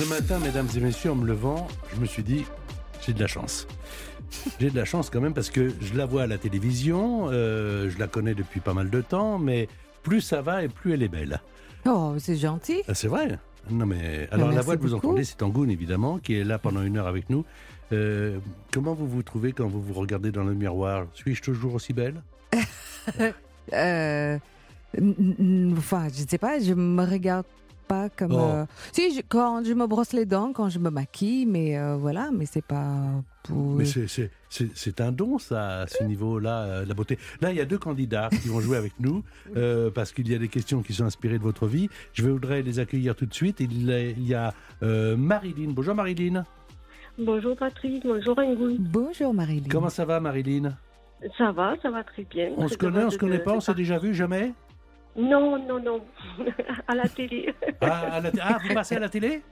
Ce matin, mesdames et messieurs, en me levant, je me suis dit, j'ai de la chance. J'ai de la chance quand même parce que je la vois à la télévision, euh, je la connais depuis pas mal de temps, mais plus ça va et plus elle est belle. Oh, c'est gentil. Ah, c'est vrai Non mais alors la voix que vous beaucoup. entendez, c'est Angoun évidemment, qui est là pendant une heure avec nous. Euh, comment vous vous trouvez quand vous vous regardez dans le miroir? Suis-je toujours aussi belle? Euh, enfin, je ne sais pas, je me regarde pas comme. Oh. euh, Si, je- quand je me brosse les dents, quand je me maquille, mais euh, voilà, mais c'est pas pour. Mais c'est- c'est- c'est c'est un don, ça, à ce niveau-là, euh, la beauté. Là, il y a deux candidats qui vont jouer avec nous, euh, parce qu'il y a des questions qui sont inspirées de votre vie. Je voudrais les accueillir tout de suite. Il y a, il y a, euh, Marilyn. Bonjour Marilyn. Bonjour Patrick, bonjour Angoul. Bonjour Marilyn. Comment ça va Marilyn? Ça va, ça va très bien. On se connaît, on se connaît pas, on s'est déjà vu jamais? Non, non, non. à la télé. ah, à la t- ah, vous passez à la télé?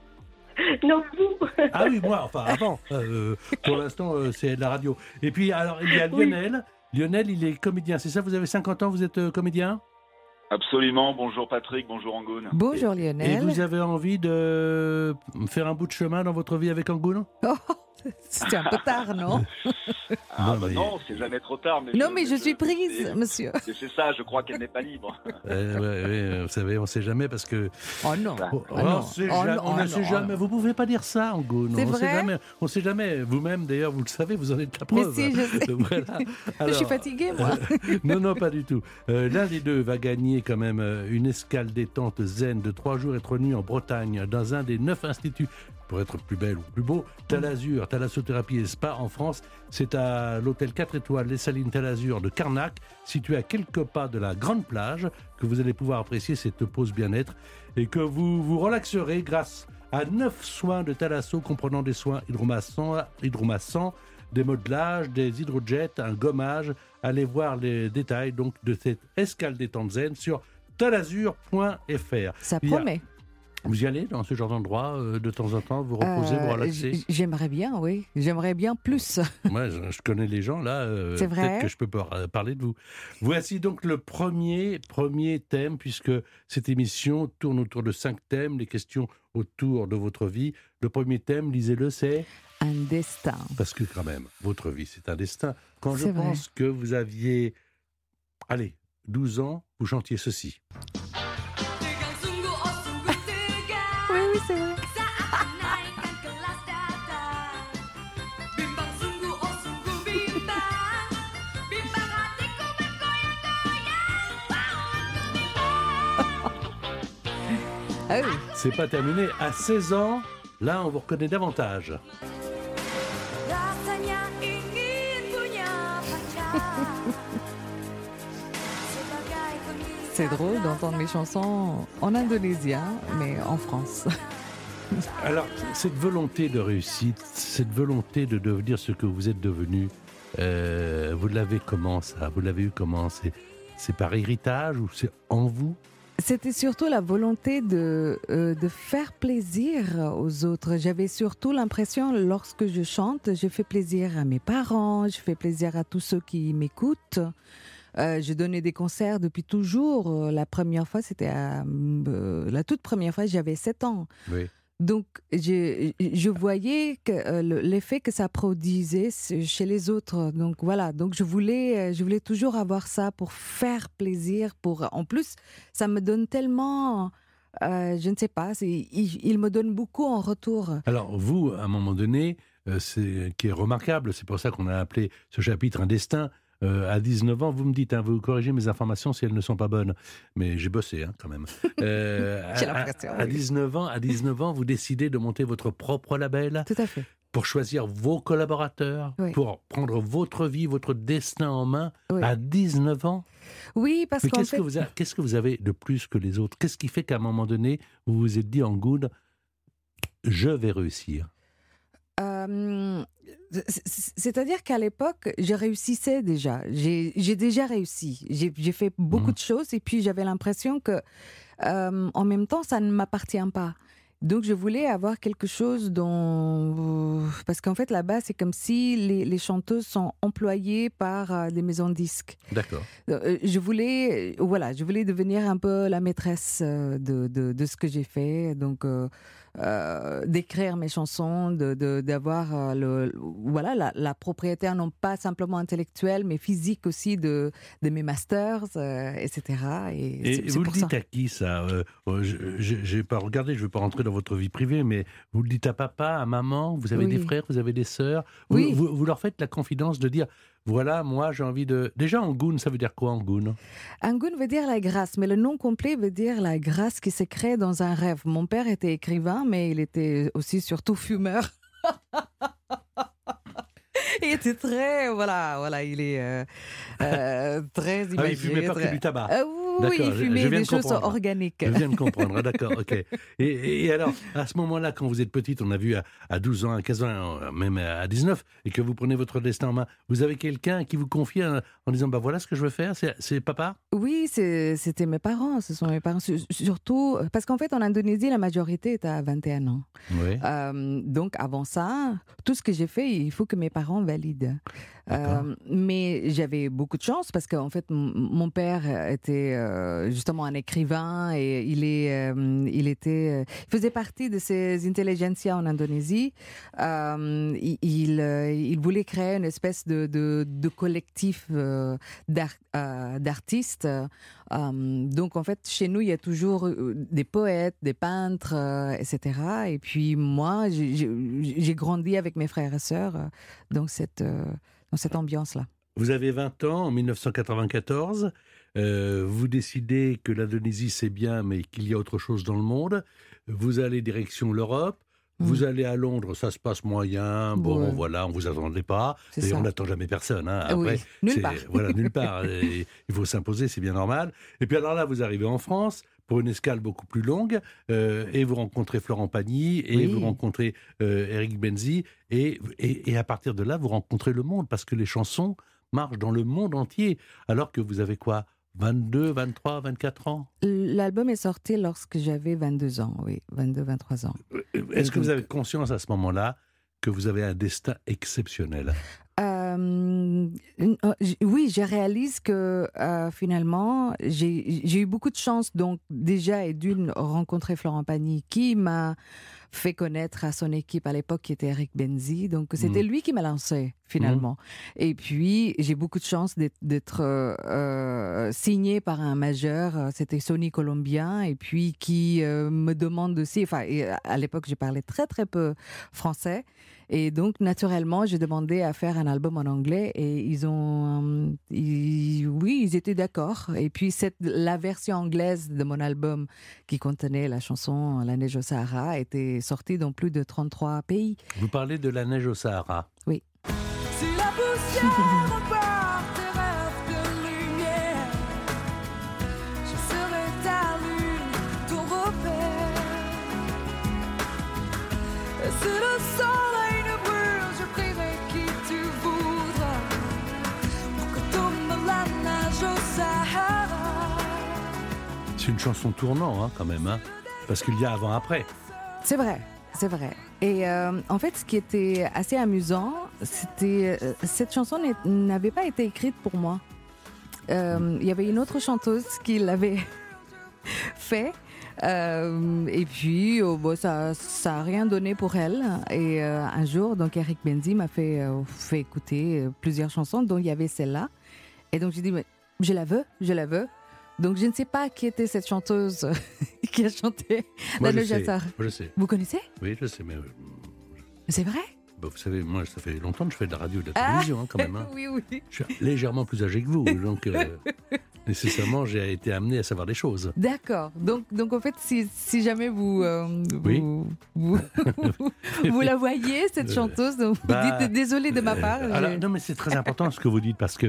Non, vous. Ah oui, moi, enfin avant. Euh, pour l'instant, euh, c'est de la radio. Et puis, alors, il y a Oui. Lionel. Lionel, il est comédien, c'est ça? Vous avez 50 ans, vous êtes euh, comédien? Absolument. Bonjour Patrick, bonjour Angoun. Bonjour Et Lionel. vous avez envie de faire un bout de chemin dans votre vie avec Angoun? Oh, c'est un peu tard, non Ah, Non, bah mais- non, c'est jamais trop tard. Mais Non, mais je suis prise, c'est- monsieur. C'est c'est ça, je crois qu'elle n'est pas libre. Euh, ouais, ouais, Vous savez, on ne sait jamais parce que. Oh non. Oh, Ah non. on sait Oh jamais- non, on ne oh sait jamais. oh Vous pouvez pas dire ça, Angoun. C'est on sait vrai jamais. On sait jamais. Vous-même, d'ailleurs, vous le savez, vous en êtes la Mais preuve. si, je sais. Voilà. je Alors, suis fatiguée, moi. non, non, pas du tout. Euh, L'un des deux va gagner quand même euh, une escale détente zen de trois jours et trois nuits en Bretagne, dans un des neuf instituts, pour être plus belle ou plus beau, Talazur, Thalassothérapie et Spa en France. C'est à l'hôtel 4 étoiles Les Salines Talazur de Carnac, situé à quelques pas de la grande plage, que vous allez pouvoir apprécier cette pause bien-être et que vous vous relaxerez grâce à neuf soins de thalasso comprenant des soins hydromassants, hydromassants des modelages, des hydrojets, un gommage. Allez voir les détails donc de cette escale détente zen sur talazur.fr. Ça promet. Vous y allez dans ce genre d'endroit euh, de temps en temps, vous reposez, vous Euh, relaxez j- J'aimerais bien, oui. J'aimerais bien plus. Moi, je, je connais les gens là. euh, C'est vrai Peut-être que je peux par- parler de vous. Voici donc le premier premier thème, puisque cette émission tourne autour de cinq thèmes, les questions autour de votre vie. Le premier thème, lisez-le, c'est Un destin. parce que quand même, votre vie, c'est un destin. Quand je vrai. pense que vous aviez, allez, 12 ans, vous chantiez ceci. C'est pas terminé. À 16 ans, là, on vous reconnaît davantage. C'est drôle d'entendre mes chansons en indonésien, mais en France. Alors, cette volonté de réussite, cette volonté de devenir ce que vous êtes devenu, euh, vous l'avez comment ça? Vous l'avez eu comment? C'est c'est par héritage ou c'est en vous? C'était surtout la volonté de, euh, de faire plaisir aux autres. J'avais surtout l'impression, lorsque je chante, je fais plaisir à mes parents, je fais plaisir à tous ceux qui m'écoutent. Euh, je donnais des concerts depuis toujours. Euh, La première fois, c'était euh, la toute première fois, j'avais 7 ans. Oui. Donc, je, je voyais euh, le- l'effet que ça produisait chez les autres. Donc voilà. Donc je voulais, euh, je voulais toujours avoir ça pour faire plaisir. Pour en plus, ça me donne tellement, euh, je ne sais pas. Il, il me donne beaucoup en retour. Alors, vous, à un moment donné, c'est qui est remarquable, c'est pour ça qu'on a appelé ce chapitre un destin. Euh, à 19 ans, vous me dites, hein, vous corrigez mes informations si elles ne sont pas bonnes, mais j'ai bossé hein, quand même. Euh, à, à oui. 19 ans, à 19 ans, vous décidez de monter votre propre label Tout à fait. pour choisir vos collaborateurs, Oui. pour prendre votre vie, votre destin en main Oui. à 19 ans? Oui, parce qu'en qu'est-ce fait, que, qu'est-ce que vous avez de plus que les autres? Qu'est-ce qui fait qu'à un moment donné, vous vous êtes dit en good, je vais réussir Euh, C'est-à-dire qu'à l'époque, je réussissais déjà. J'ai déjà réussi. J'ai fait beaucoup Mhm. de choses et puis j'avais l'impression que, euh, en même temps, ça ne m'appartient pas. Donc je voulais avoir quelque chose dont... Parce qu'en fait, là-bas, c'est comme si les, les chanteuses sont employées par euh, des maisons de disques. D'accord. Je voulais, voilà, je voulais devenir un peu la maîtresse de, de, de ce que j'ai fait, donc euh, euh, d'écrire mes chansons, de de- d'avoir euh, le, voilà, la, la propriétaire non pas simplement intellectuelle, mais physique aussi de, de mes masters, euh, etc. Et, Et vous le ça. dites à qui ça euh, euh, Je n'ai pas regardé, je ne vais pas rentrer dans votre vie privée, mais vous le dites à papa, à maman, vous avez des frères, vous avez des sœurs. Vous, Oui. vous, vous leur faites la confidence de dire, voilà, moi j'ai envie de... Déjà, Angoun, ça veut dire quoi, Angoun? Angoun veut dire la grâce, mais le nom complet veut dire la grâce qui se crée dans un rêve. Mon père était écrivain, mais il était aussi surtout fumeur. il était très, voilà, voilà, il est euh, euh, très imagé. Ah, il fumait pas très- que du tabac. Euh, oui, il fumait je des de choses comprendre. organiques. Je viens de comprendre, ah, d'accord, ok. Et, et- et alors, à ce moment-là, quand vous êtes petite, on a vu à, à 12 ans, à 15 ans, même à 19, et que vous prenez votre destin en main, vous avez quelqu'un qui vous confie en, en disant, bah voilà ce que je veux faire, c'est papa? Oui, c'était mes parents, ce sont mes parents. Sur- Surtout, parce qu'en fait, en Indonésie, la majorité est à 21 ans. Oui. Euh, donc avant ça, tout ce que j'ai fait, il faut que mes parents valident. D'accord. Euh, mais j'avais beaucoup de chance parce qu'en fait, mon père était euh, justement un écrivain et il est, euh, il était, euh, il faisait partie de ces intelligentsia en Indonésie. Il, il, il voulait créer une espèce de, de, de collectif d'ar- d'artistes. Donc en fait, chez nous, il y a toujours des poètes, des peintres, etc. Et puis moi, j'ai- grandi avec mes frères et sœurs dans cette, euh, dans cette ambiance-là. Vous avez 20 ans en 1994. euh, vous décidez que l'Indonésie c'est bien, mais qu'il y a autre chose dans le monde. Vous allez direction l'Europe. Vous Mm. allez à Londres, ça se passe moyen. Bon, Ouais. voilà, on vous attendait pas. Et on n'attend jamais personne. hein. Oui, Après, nulle part. Voilà, nulle part. Et il faut s'imposer, c'est bien normal. Et puis alors là, vous arrivez en France pour une escale beaucoup plus longue, euh, et vous rencontrez Florent Pagny, et Oui. vous rencontrez euh, Eric Benzi, et, et, et à partir de là, vous rencontrez le monde, parce que les chansons marchent dans le monde entier, alors que vous avez quoi 22, 23, 24 ans? L'album est sorti lorsque j'avais 22 ans, oui, 22, 23 ans. Est-ce que vous avez conscience à ce moment-là que vous avez un destin exceptionnel? Euh, euh, j- oui, je réalise que euh, finalement, j'ai eu beaucoup de chance, donc déjà et d'une rencontrer Florent Pagny, qui m'a fait connaître à son équipe à l'époque, qui était Eric Benzi. Donc c'était lui qui m'a lancé finalement. Et puis j'ai beaucoup de chance d'être- euh, signé par un majeur, euh, c'était Sony Colombien, et puis qui me demande aussi. Enfin, à l'époque, je parlais très très peu français. Et donc, naturellement, j'ai demandé à faire un album en anglais et ils ont, euh, ils- oui, ils étaient d'accord. Et puis, cette, la version anglaise de mon album qui contenait la chanson La neige au Sahara était sortie dans plus de 33 pays. Vous parlez de la neige au Sahara. Si la poussière C'est une chanson tournant, hein, quand même, hein, parce qu'il y a avant-après. C'est vrai, c'est vrai. Et euh, en fait, ce qui était assez amusant, c'était euh, cette chanson n'avait pas été écrite pour moi. Euh, Il y avait une autre chanteuse qui l'avait fait. Euh, et puis, oh, bon, ça, ça a rien donné pour elle. Et un jour, donc Eric Benzi m'a fait, fait écouter plusieurs chansons, dont il y avait celle-là. Et donc j'ai dit, je la veux, je la veux. Donc je ne sais pas qui était cette chanteuse qui a chanté Moi, je sais. Sahara. Je sais. Vous connaissez? Oui, je sais, mais... euh, C'est vrai? Bah, vous savez, moi, ça fait longtemps que je fais de la radio et de la Ah. télévision, hein, quand même. hein. oui, oui. Je suis légèrement plus âgé que vous, donc euh, nécessairement, j'ai été amené à savoir des choses. D'accord. Donc, donc en fait, si, si jamais vous, euh, Oui. vous, vous, vous la voyez, cette chanteuse, donc vous bah, dites désolé de ma part. alors, non, mais c'est très important ce que vous dites parce que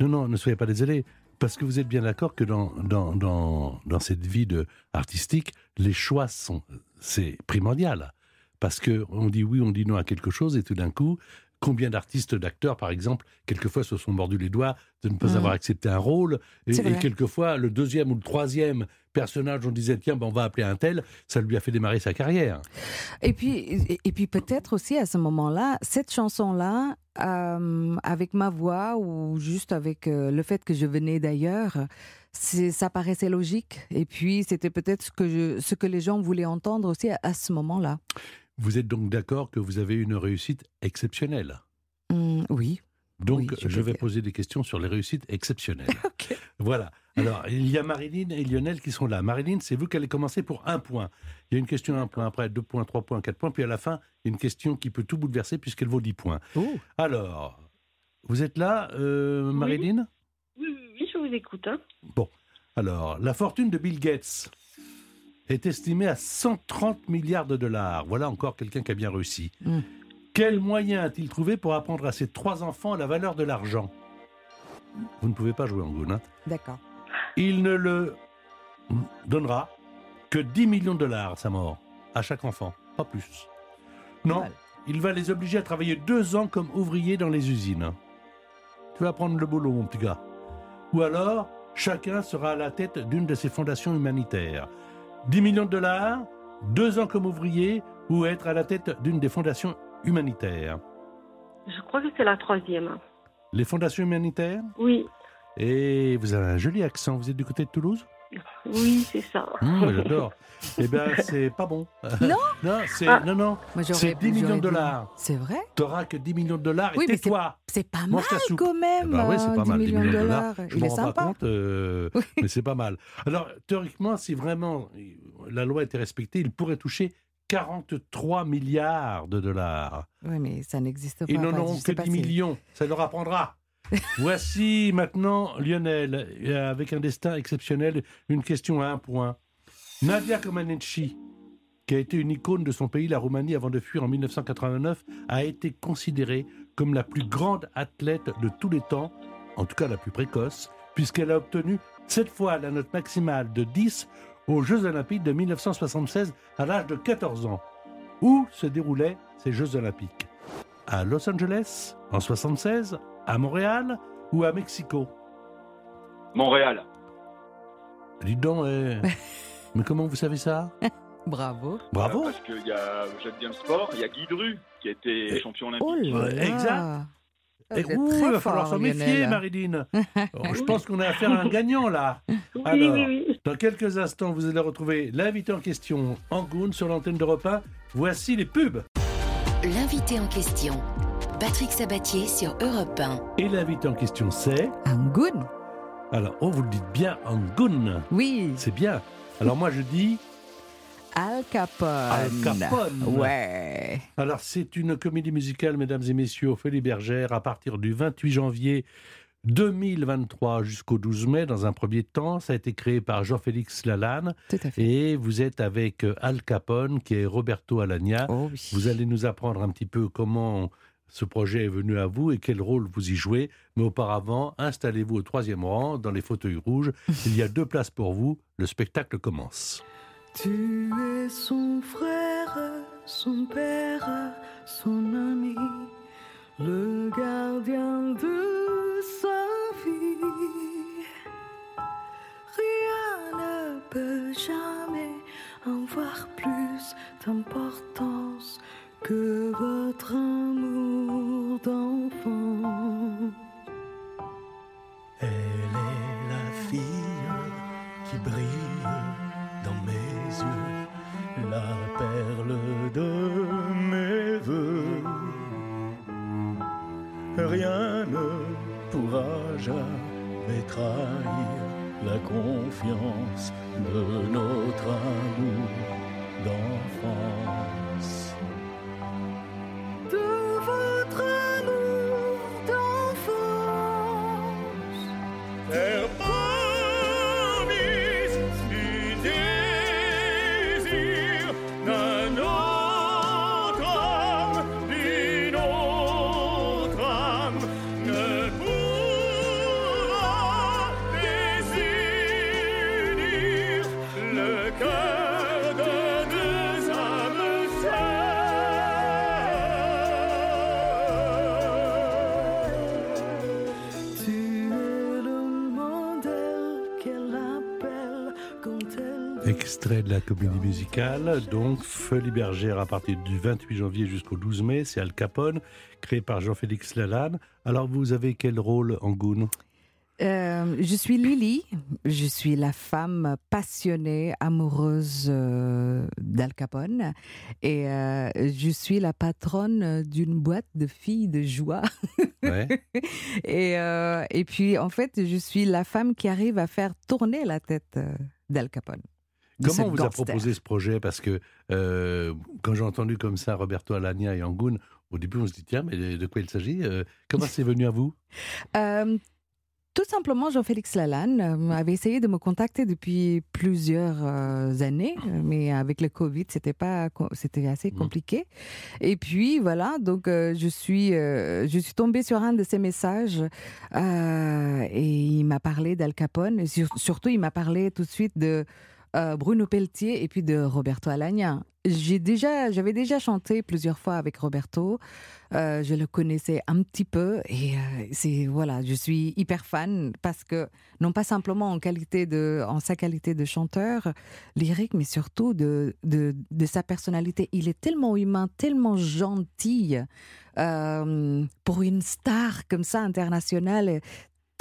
non, non, ne soyez pas désolé. Parce que vous êtes bien d'accord que dans, dans, dans, cette vie de artistique, les choix sont c'est primordial. Parce que on dit oui, on dit non à quelque chose, et tout d'un coup, combien d'artistes, d'acteurs, par exemple, quelquefois se sont mordus les doigts de ne pas Mhm. avoir accepté un rôle, et, quelquefois le deuxième ou le troisième personnage, on disait tiens, ben, on va appeler un tel, ça lui a fait démarrer sa carrière. Et puis, et, et puis peut-être aussi à ce moment-là, cette chanson-là, euh, avec ma voix ou juste avec euh, le fait que je venais d'ailleurs, ça paraissait logique. Et puis, c'était peut-être ce que, je- ce que les gens voulaient entendre aussi à, à ce moment-là. Vous êtes donc d'accord que vous avez une réussite exceptionnelle? Hum, oui. Donc, Oui, je vais dire. poser des questions sur les réussites exceptionnelles. Ok. Voilà. Alors, il y a Marilyn et Lionel qui sont là. Marilyn, c'est vous qui allez commencer pour un point. Il y a une question un point, après deux points, trois points, quatre points, puis à la fin, il y a une question qui peut tout bouleverser puisqu'elle vaut dix points. Oh. Alors, vous êtes là, euh, Marilyn? Oui, oui, oui, je vous écoute. Hein. Alors, la fortune de Bill Gates est estimée à 130 milliards de dollars. Voilà encore quelqu'un qui a bien réussi. Mm. Quel moyen a-t-il trouvé pour apprendre à ses trois enfants la valeur de l'argent? Vous ne pouvez pas jouer en goune. hein D'accord. Il ne le donnera que 10 millions de dollars à sa mort, à chaque enfant, pas plus. Non, il va les obliger à travailler deux ans comme ouvriers dans les usines. Tu vas prendre le boulot, mon petit gars. Ou alors, chacun sera à la tête d'une de ces fondations humanitaires. 10 millions de dollars, deux ans comme ouvrier, ou être à la tête d'une des fondations humanitaires. Je crois que c'est la troisième. Les fondations humanitaires? Oui, Et vous avez un joli accent, vous êtes du côté de Toulouse? Oui, c'est ça. Hum, J'adore. eh bien, c'est pas bon. Non Non, c'est, Ah. non, non. J'aurais- C'est 10 millions de dollars. C'est vrai T'auras que 10 millions de dollars et Oui, mais tais-toi. C'est pas mal quand même. Eh ben ouais, c'est hein, pas 10 mal, 10 millions de dollars. Je Il m'en est rends pas sympa. compte, euh, mais c'est pas mal. Alors, théoriquement, si vraiment la loi était respectée, il pourrait toucher 43 milliards de dollars. Oui, mais ça n'existe pas. Ils n'en auront que sais pas 10 si- millions. Ça leur apprendra. Voici maintenant Lionel, euh, avec un destin exceptionnel, une question à un point. Nadia Comaneci, qui a été une icône de son pays, la Roumanie, avant de fuir en 1989, a été considérée comme la plus grande athlète de tous les temps, en tout cas la plus précoce, puisqu'elle a obtenu sept fois la note maximale de 10 aux Jeux Olympiques de 1976 à l'âge de 14 ans. Où se déroulaient ces Jeux Olympiques? À Los Angeles, en 76, à Montréal ou à Mexico? Montréal. Dis donc, eh, mais comment vous savez ça? Bravo. Bravo Euh, Parce que y a- j'aime bien le sport. Il y a Guy Dru qui a été Et- champion olympique. Oh là exact. Et vous êtes ouh, très il va falloir s'en méfier. Marilyn. Oh, je pense qu'on a affaire à un gagnant, là. Oui, Alors. oui, oui. Dans quelques instants, vous allez retrouver l'invité en question, Angoun, sur l'antenne d'Europe 1. Voici les pubs. L'invité en question. Patrick Sabatier sur Europe 1. Et l'invité en question, c'est... Angoun Alors, oh, vous le dites bien, Angoun. Oui, C'est bien. Alors moi, je dis... Al Capone. Al Capone. Ouais. Alors, c'est une comédie musicale, mesdames et messieurs, Ophélie Bergère, à partir du 28 janvier 2023 jusqu'au 12 mai, dans un premier temps. Ça a été créé par Jean-Félix Lalanne. Tout à fait. Et vous êtes avec euh, Al Capone, qui est Roberto Alagna. Oh oui. Vous allez nous apprendre un petit peu comment ce projet est venu à vous et quel rôle vous y jouez. Mais auparavant, installez-vous au troisième rang, dans les fauteuils rouges. Il y a deux places pour vous. Le spectacle commence. Tu es son frère, son père, son ami, le gardien de sa vie. Rien ne peut jamais avoir plus d'importance que votre amour d'enfant. Elle est la fille qui brille dans mes yeux, la perle de mes voeux. Rien ne pourra jamais trahir la confiance de notre amour d'enfance. Extrait de la comédie musicale, donc Feuille bergère à partir du 28 janvier jusqu'au 12 mai, c'est Al Capone, créé par Jean-Félix Lalanne. Alors vous avez quel rôle en Goon? Euh, je suis Lily, je suis la femme passionnée, amoureuse euh, d'Al Capone et euh, je suis la patronne d'une boîte de filles de joie. Ouais. et, euh, et puis en fait, je suis la femme qui arrive à faire tourner la tête d'Al Capone. Comment on vous a proposé ce projet? Parce que euh, quand j'ai entendu comme ça Roberto Alagna et Angoun, au début on se dit tiens, mais de quoi il s'agit? Euh, Comment c'est venu à vous? Euh, tout simplement, Jean-Félix Lalanne avait essayé de me contacter depuis plusieurs années, mais avec le Covid, c'était pas, c'était assez Mhm. compliqué. Et puis voilà, donc je suis, je suis tombée sur un de ses messages et il m'a parlé d'Al Capone. Et sur- surtout, il m'a parlé tout de suite de euh, Bruno Pelletier et puis de Roberto Alagna. J'ai déjà, j'avais déjà chanté plusieurs fois avec Roberto. Euh, je le connaissais un petit peu et euh, c'est voilà, je suis hyper fan parce que non pas simplement en qualité de, en sa qualité de chanteur lyrique, mais surtout de de, de sa personnalité. Il est tellement humain, tellement gentil pour une star comme ça internationale.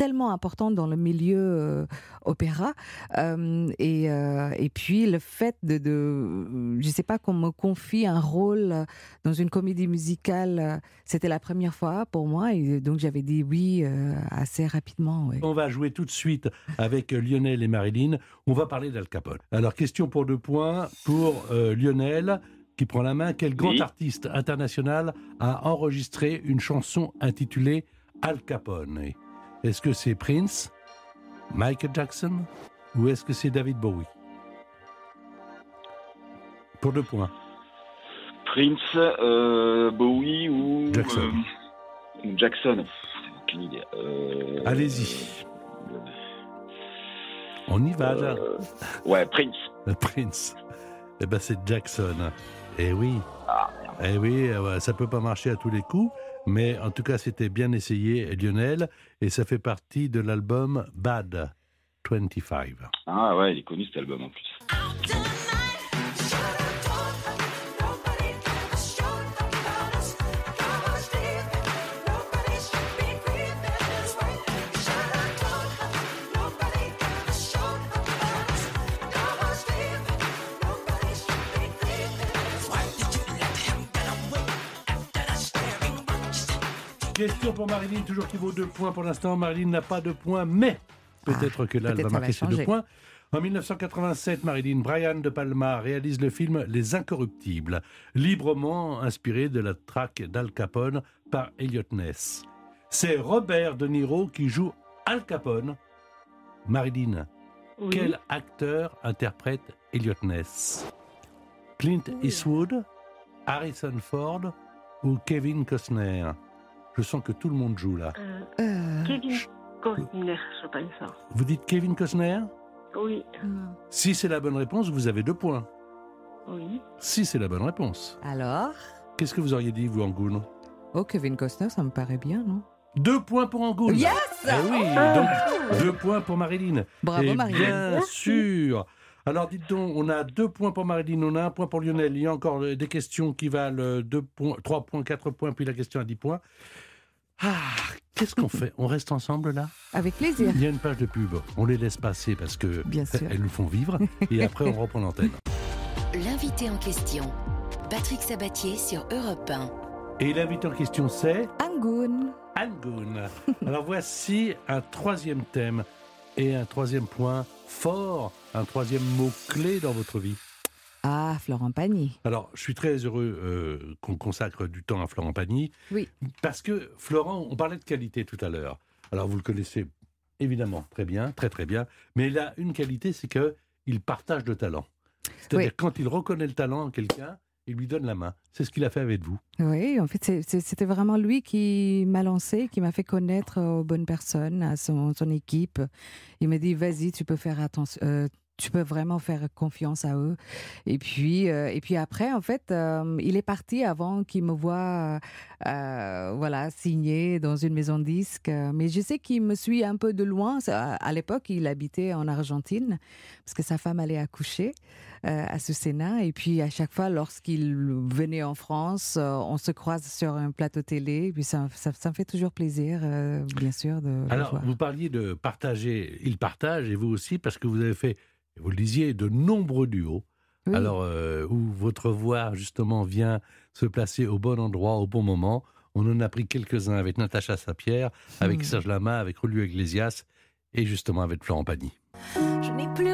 Tellement important dans le milieu euh, opéra Euh, et, euh, et puis le fait de, de je sais pas qu'on me confie un rôle dans une comédie musicale c'était la première fois pour moi et donc j'avais dit oui euh, assez rapidement ouais. On va jouer tout de suite avec Lionel et Marilyn. On va parler d'Al Capone. Alors, question pour deux points pour euh, Lionel qui prend la main. Quel grand Oui. artiste international a enregistré une chanson intitulée Al Capone? Est-ce que c'est Prince, Michael Jackson ou est-ce que c'est David Bowie? Pour deux points. Prince, euh, Bowie ou Jackson. euh, Jackson. Aucune idée. Euh, Allez-y. On y va, là. ouais, Prince. Prince. Eh ben, c'est Jackson. Eh oui. Ah, Eh oui, ça peut pas marcher à tous les coups, mais en tout cas, c'était bien essayé, Lionel, et ça fait partie de l'album Bad 25. Ah ouais, il est connu cet album en plus. Question pour Marilyn, toujours qui vaut deux points pour l'instant. Marilyn n'a pas de points, mais peut-être Ah, que là, elle va marquer ses deux points. En 1987, Marilyn Brian De Palma réalise le film Les Incorruptibles, librement inspiré de la traque d'Al Capone par Elliot Ness. C'est Robert De Niro qui joue Al Capone. Marilyn, Oui. quel acteur interprète Elliot Ness? Clint Eastwood, Harrison Ford ou Kevin Costner? Je sens que tout le monde joue là. Euh, Euh, Kevin Costner, je pense. Vous dites Kevin Costner? Oui, non. Si c'est la bonne réponse, vous avez deux points. oui. Si c'est la bonne réponse. alors? Qu'est-ce que vous auriez dit, vous, Angoun? Oh Kevin Costner ça me paraît bien non? Deux points pour Angoun. yes Eh oui, Ah. donc deux points pour Marilyn. bravo Et Marie Bien Merci. sûr. Alors dites donc, on a deux points pour Marilyn, on a un point pour Lionel. Il y a encore euh, des questions qui valent euh, deux points, trois points, quatre points, puis la question à 10 points. Ah, qu'est-ce qu'on fait? On reste ensemble là? Avec plaisir Il y a une page de pub. On les laisse passer parce que Bien sûr. elles nous font vivre. Et après, on reprend l'antenne. L'invité en question, Patrick Sabatier sur Europe 1. Et l'invité en question, c'est Angoun Angoun. Alors voici un troisième thème et un troisième point fort, un troisième mot-clé dans votre vie. Ah Florent Pagny Alors, je suis très heureux euh, qu'on consacre du temps à Florent Pagny. Oui. Parce que Florent, on parlait de qualité tout à l'heure. Alors, vous le connaissez évidemment très bien, très très bien. Mais il a une qualité, c'est que il partage le talent. C'est-à-dire Oui. quand il reconnaît le talent en quelqu'un, il lui donne la main. C'est ce qu'il a fait avec vous. Oui, en fait, c'était vraiment lui qui m'a lancé, qui m'a fait connaître aux bonnes personnes, à son, son équipe. Il m'a dit, vas-y, tu peux faire attention. euh, tu peux vraiment faire confiance à eux. Et puis, euh, et puis après, en fait, euh, il est parti avant qu'il me voit, euh, voilà, signer dans une maison de disques. Mais je sais qu'il me suit un peu de loin. À l'époque, il habitait en Argentine parce que sa femme allait accoucher euh, à ce Sénat. Et puis, à chaque fois, lorsqu'il venait en France, euh, on se croise sur un plateau télé. Et puis, ça, ça, ça me fait toujours plaisir, euh, bien sûr, de Alors, vous parliez de partager, il partage, et vous aussi, parce que vous avez fait, vous le disiez, de nombreux duos. Oui. Alors, euh, où votre voix, justement, vient se placer au bon endroit, au bon moment. On en a pris quelques-uns avec Natacha Saint-Pierre, avec Hmm. Serge Lama, avec Rolio Iglesias, et justement avec Florent Pagny. Je n'ai plus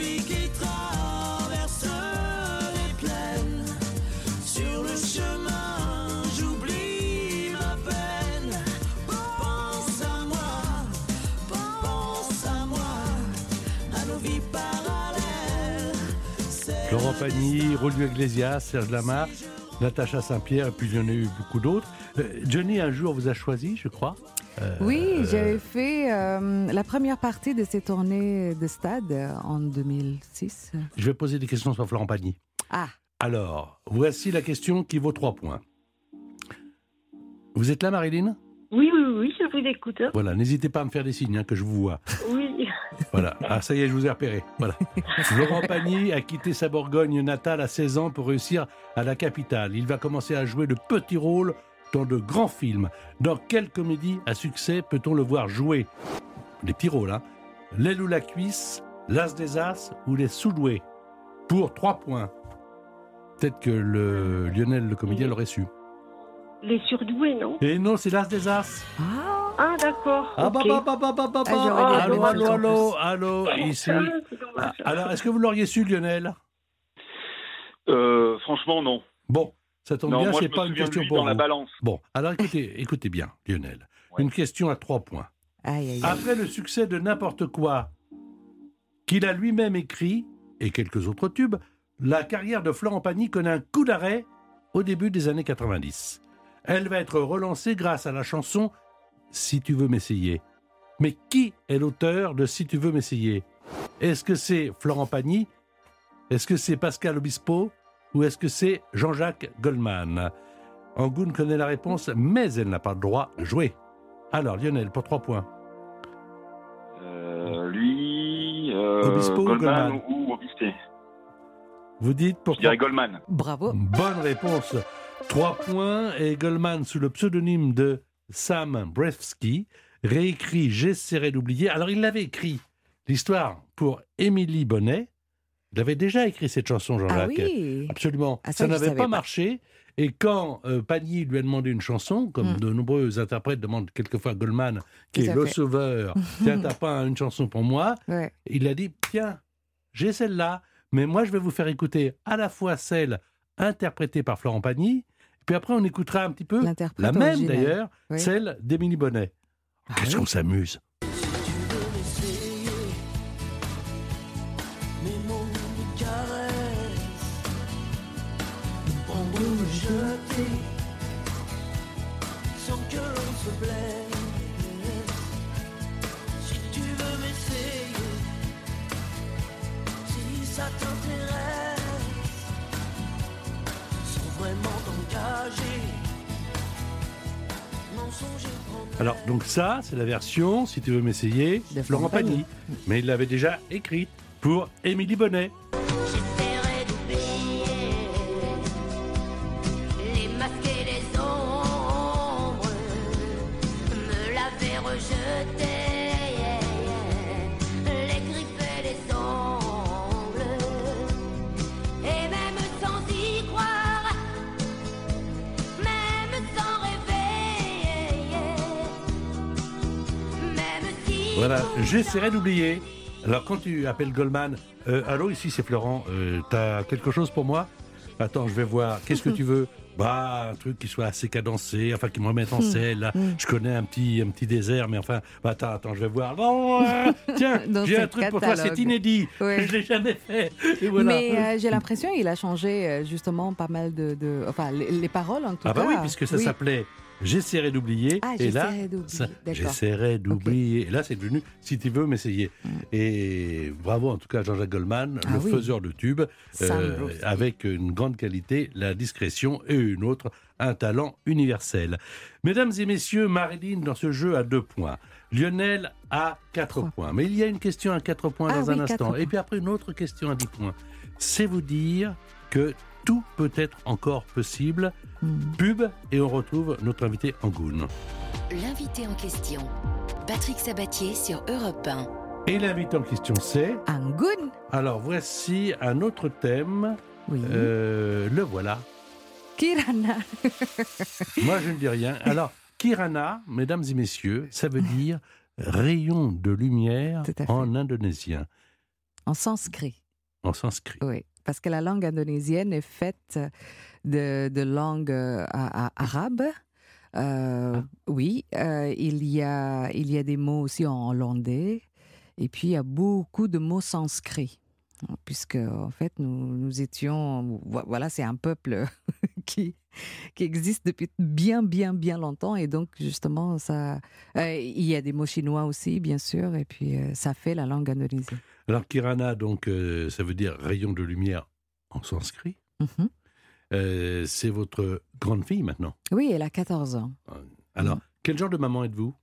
Pagny, Rolio Iglesias, Serge Lama, Natacha Saint-Pierre, et puis il y en a eu beaucoup d'autres. Euh, Johnny, un jour, vous a choisi, je crois. Euh, Oui, j'avais fait euh, la première partie de ces tournées de stade euh, en 2006. Je vais poser des questions sur Florent Pagny. Ah, Alors, voici la question qui vaut trois points. Vous êtes là, Marilyn? Oui, oui, oui, je vous écoute. Voilà, n'hésitez pas à me faire des signes, hein, que je vous vois. Oui. Voilà, ah, ça y est, je vous ai repéré. Voilà. Laurent Pagny a quitté sa Bourgogne natale à 16 ans pour réussir à la capitale. Il va commencer à jouer de petits rôles dans de grands films. Dans quelle comédie à succès peut-on le voir jouer? Des petits rôles, hein L'aile ou la cuisse, l'as des as ou les sous-doués? Pour trois points. Peut-être que le Lionel, le comédien, l'aurait su. Les surdoués, non? Et non, c'est l'as des as. ah, Ah, d'accord. Ah bah bah bah bah bah bah Ah, bah. Allô, ici. Ah. Ah, Alors, est-ce que vous l'auriez su, Lionel? Euh, franchement, non. Bon, ça tombe non, bien, c'est pas une question pour dans la balance. Bon, alors écoutez, écoutez bien, Lionel. Ouais. Une question à trois points. aïe, aïe, aïe. Après le succès de n'importe quoi qu'il a lui-même écrit et quelques autres tubes, la carrière de Florent Pagny connaît un coup d'arrêt au début des années 90. Elle va être relancée grâce à la chanson Si tu veux m'essayer. Mais qui est l'auteur de Si tu veux m'essayer? Est-ce que c'est Florent Pagny? Est-ce que c'est Pascal Obispo? Ou est-ce que c'est Jean-Jacques Goldman? Angoune connaît la réponse, mais elle n'a pas le droit de jouer. Alors, Lionel, pour trois points. Euh, lui, euh, Obispo ou Goldman Goldman? ou, Obisté. Vous dites pour Je dirais Goldman. Bravo. Bonne réponse. Trois points et Goldman, sous le pseudonyme de Sam Brefsky, réécrit J'essaierai d'oublier. Alors, il l'avait écrit, l'histoire, pour Émilie Bonnet. Il avait déjà écrit cette chanson, Ah Jean-Jacques. oui. Absolument. Ah, ça n'avait pas pas. marché. Et quand euh, Pagny lui a demandé une chanson, comme Mm. de nombreux interprètes demandent quelquefois à Goldman, qui est le fait. sauveur, tiens, t'as pas une chanson pour moi? Ouais. il a dit tiens, j'ai celle-là, mais moi je vais vous faire écouter à la fois celle interprétée par Florent Pagny, puis après on écoutera un petit peu la même d'ailleurs, Oui. celle d'Émilie Bonnet. Ah Qu'est-ce oui. qu'on s'amuse Alors, donc ça, c'est la version, si tu veux m'essayer, De Florent. Pagny. Mais il l'avait déjà écrite pour Émilie Bonnet. J'essaierai d'oublier. Alors, quand tu appelles Goldman, euh, allô, ici c'est Florent, euh, t'as quelque chose pour moi? Attends, je vais voir, qu'est-ce que tu veux? Bah, un truc qui soit assez cadencé, enfin qui me remette en selle. là. Je connais un petit, un petit désert, mais enfin, bah, attends, attends, je vais voir. Bon, euh, tiens, j'ai un truc pour toi, c'est inédit. Ouais. Je l'ai jamais fait. Et voilà. Mais euh, j'ai l'impression qu'il a changé euh, justement pas mal de, de- enfin les, les paroles en tout Ah cas. bah oui, puisque ça Oui. s'appelait J'essaierai d'oublier. Ah, et là, j'essaierai d'oublier. Et là, c'est devenu Si tu veux m'essayer. Et bravo en tout cas à Jean-Jacques Goldman, Mm. Ah le oui. faiseur de tubes, Soundproof. avec une grande qualité, la discrétion et une autre, un talent universel. Mesdames et messieurs, Marilyn dans ce jeu a deux points. Lionel a quatre points. Mais il y a une question à quatre points Ah dans oui, un instant. Et puis après, une autre question à 10 points. C'est vous dire que tout peut être encore possible. Hmm. Pub et on retrouve notre invité Angoune. L'invité en question, Patrick Sabatier sur Europe 1. Et l'invité en question c'est. Angoun Alors voici un autre thème. Oui. Euh, le voilà. Kirana. Moi je ne dis rien. Alors Kirana, mesdames et messieurs, ça veut dire rayon de lumière en indonésien, En sanskrit. en sanskrit. Oui. Parce que la langue indonésienne est faite de, de langue euh, a- a- arabe. Euh, Ah. Oui, euh, il, y a, il y a des mots aussi en hollandais. Et puis, il y a beaucoup de mots sanscrits. Puisque, en fait, nous, nous étions. vo- Voilà, c'est un peuple qui, qui existe depuis bien, bien, bien longtemps. Et donc, justement, ça. euh, il y a des mots chinois aussi, bien sûr. Et puis, euh, ça fait la langue indonésienne. Alors Kirana, donc euh, ça veut dire rayon de lumière en sanskrit. Mhm. Euh, c'est votre grande fille maintenant. Oui, elle a 14 ans. Alors, Mm. quel genre de maman êtes-vous?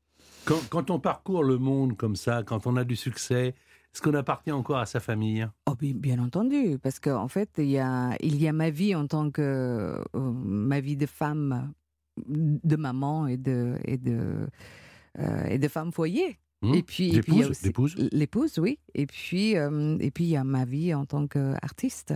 Quand, quand on parcourt le monde comme ça, quand on a du succès, est-ce qu'on appartient encore à sa famille? Oh, bien, entendu, parce qu'en fait, il y, a, il y a ma vie en tant que euh, ma vie de femme, de maman et de et de euh, et de femme foyer. Hmm Et puis, l'épouse, oui. Et puis euh, et puis il y a ma vie en tant qu'artiste.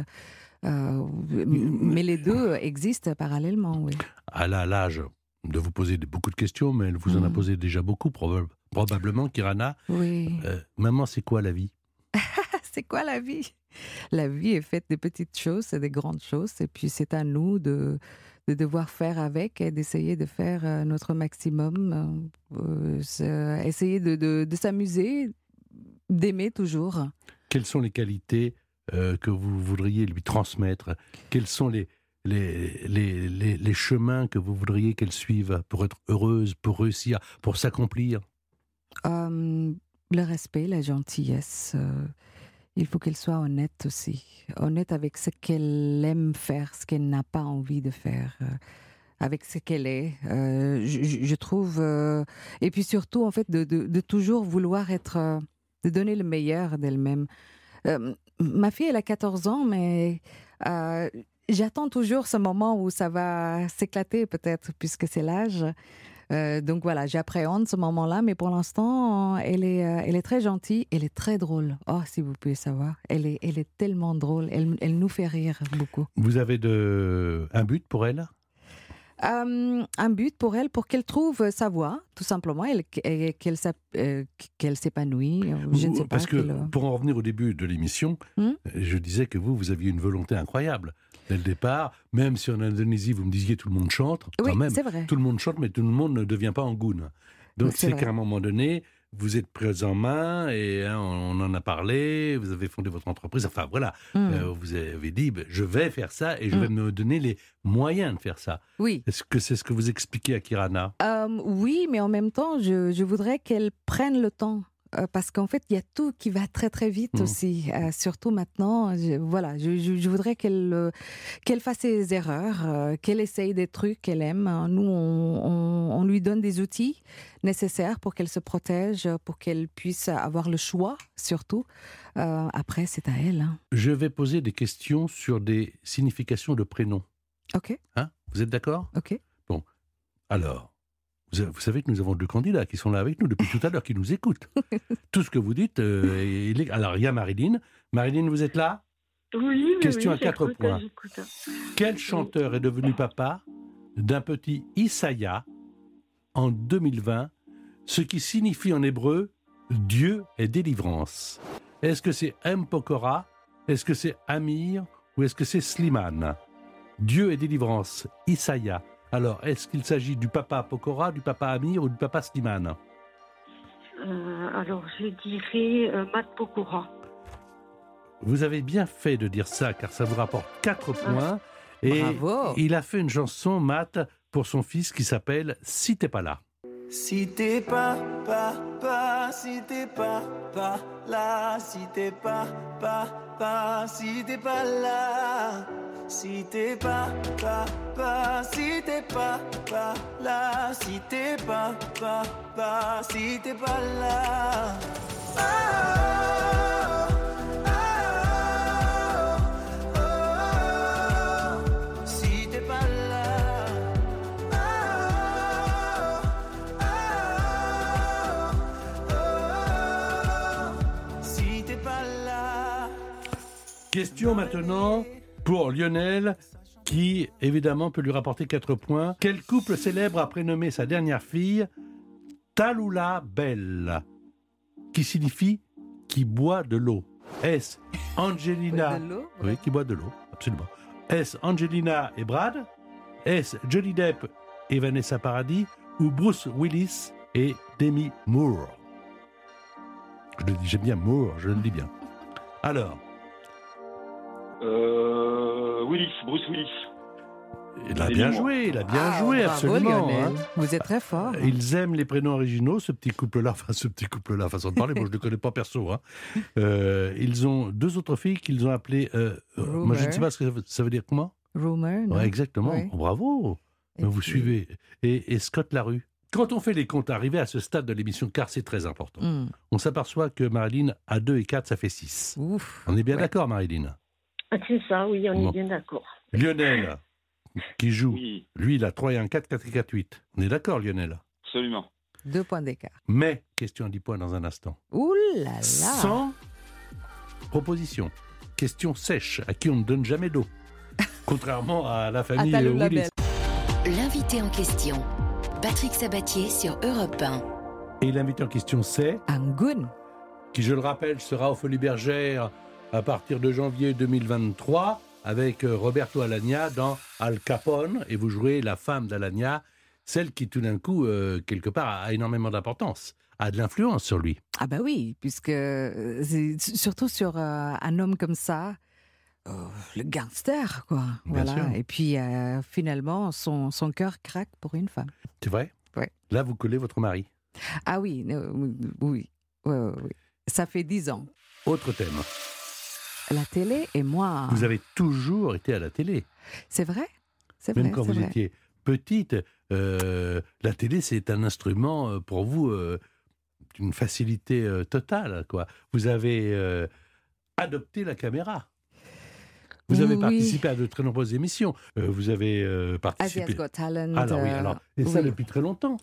Euh, mais les deux existent parallèlement, oui. Elle a l'âge de vous poser des- beaucoup de questions, mais elle vous en a Mm. posé déjà beaucoup, proba- probablement, Kirana. Oui. Euh, maman, c'est quoi la vie? C'est quoi la vie? La vie est faite de petites choses et de grandes choses. Et puis c'est à nous de, de devoir faire avec et d'essayer de faire euh, notre maximum. euh, euh, essayer de, de- de s'amuser, d'aimer toujours. Quelles sont les qualités euh, que vous voudriez lui transmettre? Quels sont les, les, les, les, les chemins que vous voudriez qu'elle suive pour être heureuse, pour réussir, pour s'accomplir? Euh, le respect, la gentillesse. Il faut qu'elle soit honnête aussi. Honnête avec ce qu'elle aime faire, ce qu'elle n'a pas envie de faire. euh, avec ce qu'elle est. Euh, je, trouve. euh, et puis surtout, en fait, de, de- toujours vouloir être. de donner le meilleur d'elle-même. Ma fille, elle a 14 ans, mais j'attends toujours ce moment où ça va s'éclater, peut-être, puisque c'est l'âge. Euh, donc voilà, j'appréhende ce moment-là, mais pour l'instant, elle est, euh, elle est très gentille, elle est très drôle. Oh, si vous pouvez savoir, elle est, elle est tellement drôle, elle, elle nous fait rire beaucoup. Vous avez de, un but pour elle? Euh, un but pour elle, pour qu'elle trouve sa voie, tout simplement, et qu'elle euh, qu'elle s'épanouit. Je ne sais pas. Parce que euh, pour en revenir au début de l'émission, Hmm je disais que vous, vous aviez une volonté incroyable dès le départ. Même si en Indonésie, vous me disiez tout le monde chante, Oui, quand même. vrai. Tout le monde chante, mais tout le monde ne devient pas Angoune. Donc C'est qu'à un moment donné, vous êtes pris en main et hein, on en a parlé, vous avez fondé votre entreprise. Enfin voilà, Hmm. Euh, vous avez dit, ben, je vais faire ça et je Hmm. vais me donner les moyens de faire ça. Oui. Est-ce que c'est ce que vous expliquez à Kirana? Euh, oui, mais en même temps, je, je voudrais qu'elle prenne le temps. Euh, Parce qu'en fait, il y a tout qui va très très vite Mhm. aussi. Euh, surtout maintenant, je, voilà, je, je- je voudrais qu'elle euh, qu'elle fasse ses erreurs, euh, qu'elle essaye des trucs qu'elle aime. Nous, on, on- on lui donne des outils nécessaires pour qu'elle se protège, pour qu'elle puisse avoir le choix, surtout. Après, c'est à elle. hein. Je vais poser des questions sur des significations de prénoms. Ok, Hein? Vous êtes d'accord? Ok. Alors, vous, savez que nous avons deux candidats qui sont là avec nous depuis tout à l'heure, qui nous écoutent. Tout ce que vous dites, euh, il est- alors il y a Marilyn. Marilyn, vous êtes là? Oui, Question oui, à quatre points. Quel chanteur est devenu papa d'un petit Issaïa en 2020, ce qui signifie en hébreu Dieu est délivrance Est-ce que c'est M. Pokora? Est-ce que c'est Amir? Ou est-ce que c'est Slimane? Dieu est délivrance, Issaïa. Alors, est-ce qu'il s'agit du papa Pokora, du papa Amir ou du papa Slimane? Euh, alors, je dirais euh, Matt Pokora. Vous avez bien fait de dire ça, car ça vous rapporte 4 points. Et Bravo. il a fait une chanson, Matt, pour son fils qui s'appelle Si t'es pas là. Si t'es pas, pas, pas, si t'es pas, pas là, si t'es pas, pas, pas, si t'es pas là, si t'es pas, pas, pas, si t'es pas, là, si t'es pas, pas, pas, si t'es pas là. Si t'es pas là. Si t'es pas là. Question maintenant pour Lionel, qui évidemment peut lui rapporter 4 points. Quel couple célèbre a prénommé sa dernière fille Talula Belle, qui signifie qui boit de l'eau. Est-ce Angelina. De l'eau, Oui, qui boit de l'eau, absolument. Est-ce Angelina et Brad. Est-ce Johnny Depp et Vanessa Paradis Ou Bruce Willis et Demi Moore. Je le dis, j'aime bien Moore, je le dis bien. Alors, Euh, Willis, Bruce Willis. il a bien joué, il a bien Ah, joué, bravo, absolument. Hein. Vous êtes très fort. Ils aiment les prénoms originaux, ce petit couple-là, enfin ce petit couple-là, façon de parler, moi je ne le connais pas perso. hein. Euh, ils ont deux autres filles qu'ils ont appelées, euh, euh, moi je ne sais pas ce que ça veut, ça veut dire comment Rumor, Ouais, exactement, Oui. bravo, Et vous puis- suivez. Et, et Scott Larue quand on fait les comptes arrivés à ce stade de l'émission, car c'est très important, Hmm. on s'aperçoit que Marilyn a 2 et 4, ça fait 6. Ouf. On est bien Ouais. d'accord, Marilyn Ah, c'est ça, oui, on Bon. est bien d'accord. Lionel, qui joue, Oui, lui il a 3 et 1, 4, 4 et 4, 8. On est d'accord, Lionel absolument. Deux points d'écart. Mais, question à 10 points dans un instant. Ouh là là. Sans proposition. Question sèche, à qui on ne donne jamais d'eau. Contrairement à la famille Talou Willis. Labelle. L'invité en question, Patrick Sabatier sur Europe 1. Et l'invité en question, c'est, Angoun. qui je le rappelle, sera au Folies Bergères à partir de janvier 2023 avec euh, Roberto Alagna dans Al Capone. Et vous jouerez la femme d'Alagna, celle qui tout d'un coup, euh, quelque part, a énormément d'importance, a de l'influence sur lui. Ah bah oui, puisque euh, surtout sur euh, un homme comme ça, euh, le gangster, quoi. Bien voilà. sûr. Et puis euh, finalement, son, son cœur craque pour une femme. C'est vrai? Ouais. Là, vous collez votre mari? Ah oui, oui, oui, oui, oui, oui. Ça fait dix ans. Autre thème. La télé et moi. Vous avez toujours été à la télé. C'est vrai C'est Même vrai, quand vous vrai. étiez petite, euh, la télé, c'est un instrument euh, pour vous euh, d'une facilité euh, totale. Quoi. Vous avez adopté la caméra. Vous avez Oui. participé à de très nombreuses émissions. Euh, vous avez euh, participé. Asia's Got Talent. alors oui, euh, alors et ça oui. depuis très longtemps.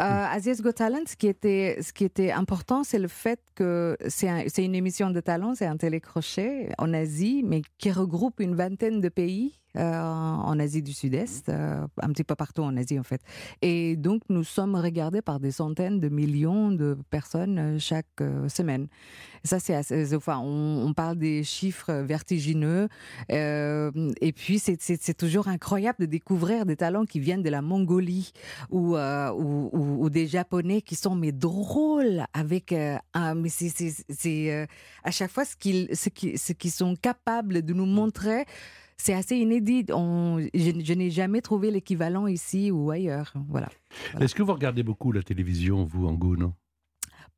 Euh, Asia's Got Talent, ce qui était, ce qui était important, c'est le fait que c'est un- une émission de talent, c'est un télécrochet en Asie, mais qui regroupe une vingtaine de pays euh, en Asie du Sud-Est, euh, un petit peu partout en Asie en fait. Et donc nous sommes regardés par des centaines de millions de personnes euh, chaque euh, semaine. Ça c'est, assez- enfin, on, on parle des chiffres vertigineux. et puis c'est- toujours incroyable de découvrir des talents qui viennent de la Mongolie ou, ou, ou- ou des Japonais qui sont mais drôles avec un, mais c'est à chaque fois ce qu'ils ce qui, ce qu'ils sont capables de nous montrer. C'est assez inédit. On, je, je n'ai jamais trouvé l'équivalent ici ou ailleurs. Voilà. Voilà. Est-ce que vous regardez beaucoup la télévision, vous, en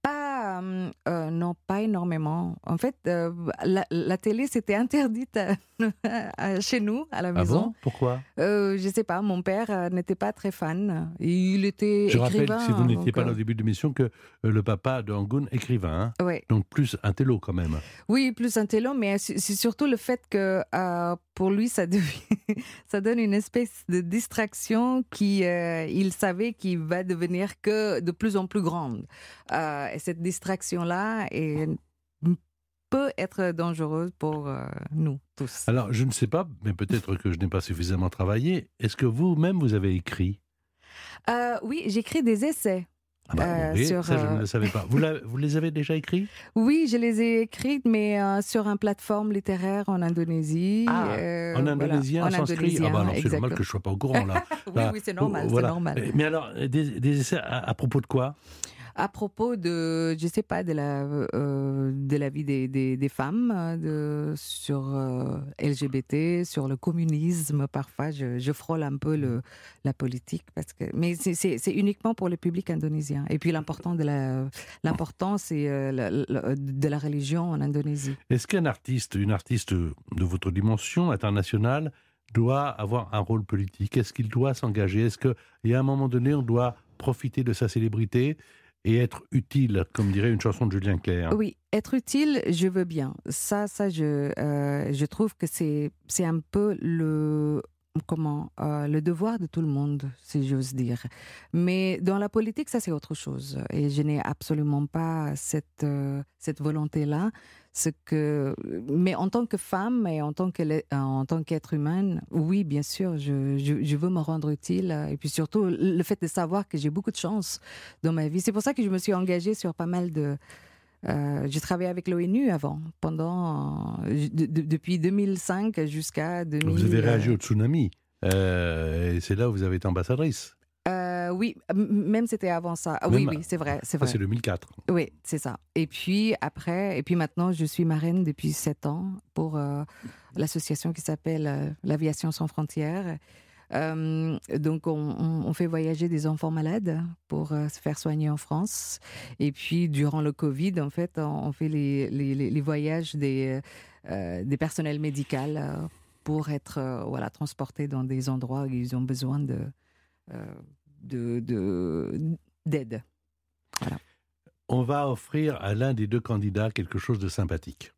Pas, euh, euh, non, pas énormément. En fait, euh, la, la télé, c'était interdite à- à- chez nous, à la Ah maison. bon Pourquoi? Euh, je sais pas, mon père n'était pas très fan. Il était Je rappelle, si vous n'étiez pas là au début de l'émission, que le papa de Angoun, écrivain, hein, ouais. donc plus un télo quand même. Oui, plus un télo, mais c'est surtout le fait que pour lui, ça, devient- ça donne une espèce de distraction qui, euh, il savait qu'il va devenir que de plus en plus grande. Euh, et cette distraction-là est- peut être dangereuse pour euh, nous tous. Alors, je ne sais pas, mais peut-être que je n'ai pas suffisamment travaillé. Est-ce que vous-même, vous avez écrit? Euh, oui, j'écris des essais. Ah bah, Euh, oui, sur, Ça, je euh, ne le savais pas. Vous, les avez déjà écrits? Oui, je les ai écrites, mais euh, sur une plateforme littéraire en Indonésie. Ah, euh, En voilà, indonésien, en sanskrit Ah bah alors, c'est normal que je ne sois pas au courant, là. Oui, Là, oui, c'est normal, voilà. c'est normal. Mais alors, des, des essais à, à propos de quoi? À propos de, je sais pas, de la, euh, de la vie des, des, femmes, euh, de, sur euh, LGBT, sur le communisme. Parfois, je, frôle un peu le, la politique, parce que, mais c'est- uniquement pour le public indonésien. Et puis l'important de la, l'important, c'est euh, de la religion en Indonésie. Est-ce qu'un artiste, une artiste de votre dimension internationale, doit avoir un rôle politique? Est-ce qu'il doit s'engager? Est-ce qu'à un moment donné, on doit profiter de sa célébrité? Et être utile, comme dirait une chanson de Julien Clerc Oui, être utile, je veux bien. Ça, ça, je, euh, je trouve que c'est, c'est un peu le, comment, euh, le devoir de tout le monde, si j'ose dire. Mais dans la politique, ça, c'est autre chose. Et je n'ai absolument pas cette, euh, cette volonté-là. Ce que, mais en tant que femme et en tant tant qu'être humaine, oui, bien sûr, je, je veux me rendre utile. Et puis surtout, le fait de savoir que j'ai beaucoup de chance dans ma vie. C'est pour ça que je me suis engagée sur pas mal de, euh, j'ai travaillé avec l'ONU avant, pendant euh, de- de- depuis 2005 jusqu'à 2000. Vous avez réagi au tsunami. euh, et c'est là où vous avez été ambassadrice. Euh, oui, même c'était avant ça. Ah, oui, oui, c'est vrai, c'est vrai. c'est 2004. Oui, c'est ça. Et puis après, et puis maintenant, je suis marraine depuis sept ans pour euh, l'association qui s'appelle euh, l'Aviation sans frontières. Euh, donc, on, fait voyager des enfants malades pour euh, se faire soigner en France. Et puis, durant le Covid, en fait, on, fait les, voyages des, euh, personnels médicaux pour être voilà, transportés dans des endroits où ils ont besoin de, de, de- d'aide. On va offrir à l'un des deux candidats quelque chose de sympathique.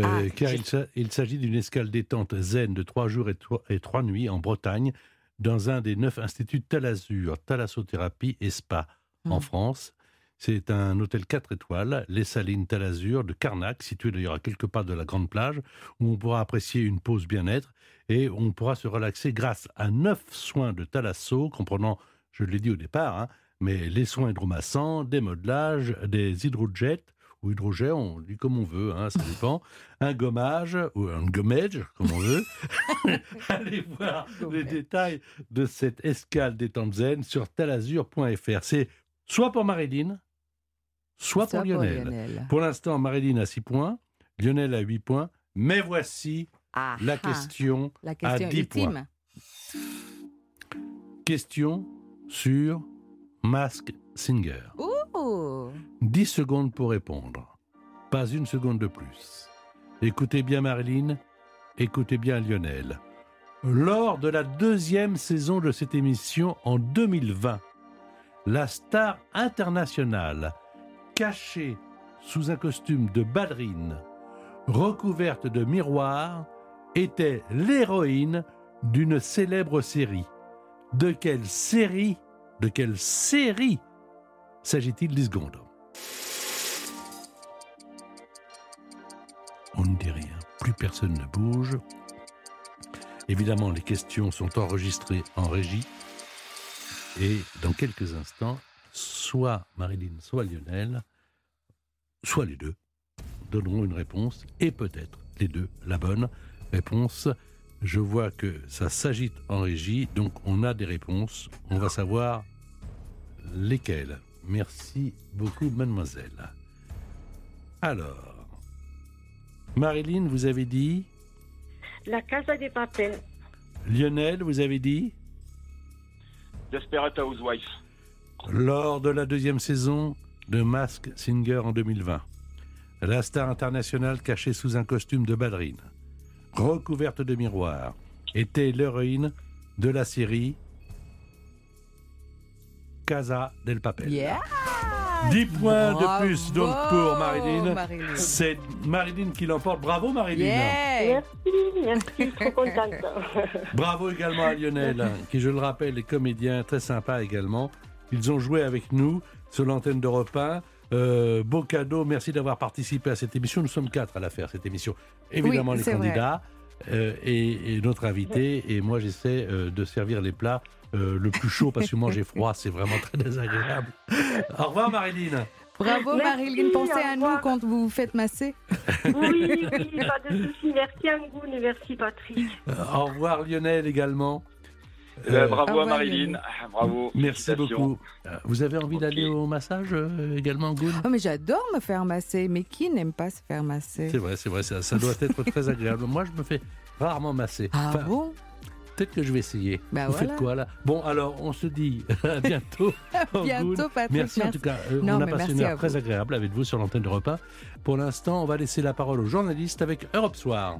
Euh, Ah, car il, s'a- il s'agit d'une escale détente zen de trois jours et, trois- et trois nuits en Bretagne, dans un des neuf instituts Talazur, Thalassothérapie et Spa en Mm. France. C'est un hôtel 4 étoiles, les Salines Talazur de Carnac, situé d'ailleurs à quelques pas de la grande plage, où on pourra apprécier une pause bien-être et on pourra se relaxer grâce à neuf soins de thalasso, comprenant, je l'ai dit au départ, hein, mais les soins hydromassants, des modelages, des hydrojets, ou hydrogels, on dit comme on veut, hein, ça dépend, un gommage, ou un gommage, comme on veut. Allez voir les détails de cette escale détente zen sur talazur.fr. C'est soit pour Marilyn, soit pour Lionel. Pour l'instant, Marilyn a 6 points, Lionel a 8 points, mais voici Ah, la ah, question, la question 10 points. question sur Mask Singer. Ouh 10 secondes pour répondre. Pas une seconde de plus. Écoutez bien Marilyn, écoutez bien Lionel. Lors de la deuxième saison de cette émission en 2020, la star internationale, cachée sous un costume de ballerine, recouverte de miroirs, était l'héroïne d'une célèbre série. De quelle série, de quelle série s'agit-il 10 secondes? Personne ne bouge. Évidemment, les questions sont enregistrées en régie. Et dans quelques instants, soit Marilyn, soit Lionel, soit les deux, donneront une réponse, et peut-être les deux la bonne réponse. Je vois que ça s'agite en régie, donc on a des réponses. On va savoir lesquelles. Merci beaucoup, mademoiselle. Alors, Marilyn, vous avez dit? La Casa des Papel. Lionel, vous avez dit? Desperate Housewives. Lors de la deuxième saison, de Mask Singer en 2020. La star internationale cachée sous un costume de ballerine, recouverte de miroirs, était l'héroïne de la série Casa del Papel. Yeah 10 points de plus donc pour Marilyn. Marilyn. C'est Marilyn qui l'emporte. Bravo Marilyn. Yeah Merci, merci, trop contente. Bravo également à Lionel, qui je le rappelle est comédien très sympa également. Ils ont joué avec nous sur l'antenne d'Europe 1. Euh, beau cadeau, merci d'avoir participé à cette émission. Nous sommes quatre à la faire, cette émission. Évidemment Oui, les vrai. Euh, et, et notre invité. Et moi j'essaie euh, de servir les plats euh, le plus chaud parce que manger froid c'est vraiment très désagréable. Au revoir Marilyn. Bravo Marilyn, pensez à nous quand vous vous faites masser. Oui, oui, pas de souci. Merci Angoun et merci Patrick. Au revoir Lionel également. Euh, Euh, bravo au à Marilyn. Bravo. Merci beaucoup. Euh, Vous avez envie d'aller au massage euh, également, Goun Oh, mais j'adore me faire masser, mais qui n'aime pas se faire masser? C'est vrai, c'est vrai, ça, ça doit être très agréable. Moi, je me fais rarement masser. Ah Enfin, bon? Peut-être que je vais essayer. Bah Vous voilà. faites quoi là? Bon, alors, on se dit à bientôt. au Bientôt. Patrick, Merci, en tout cas. Euh, Non, on a passé une heure à très agréable avec vous sur l'antenne de repas. Pour l'instant, on va laisser la parole aux journalistes avec Europe Soir.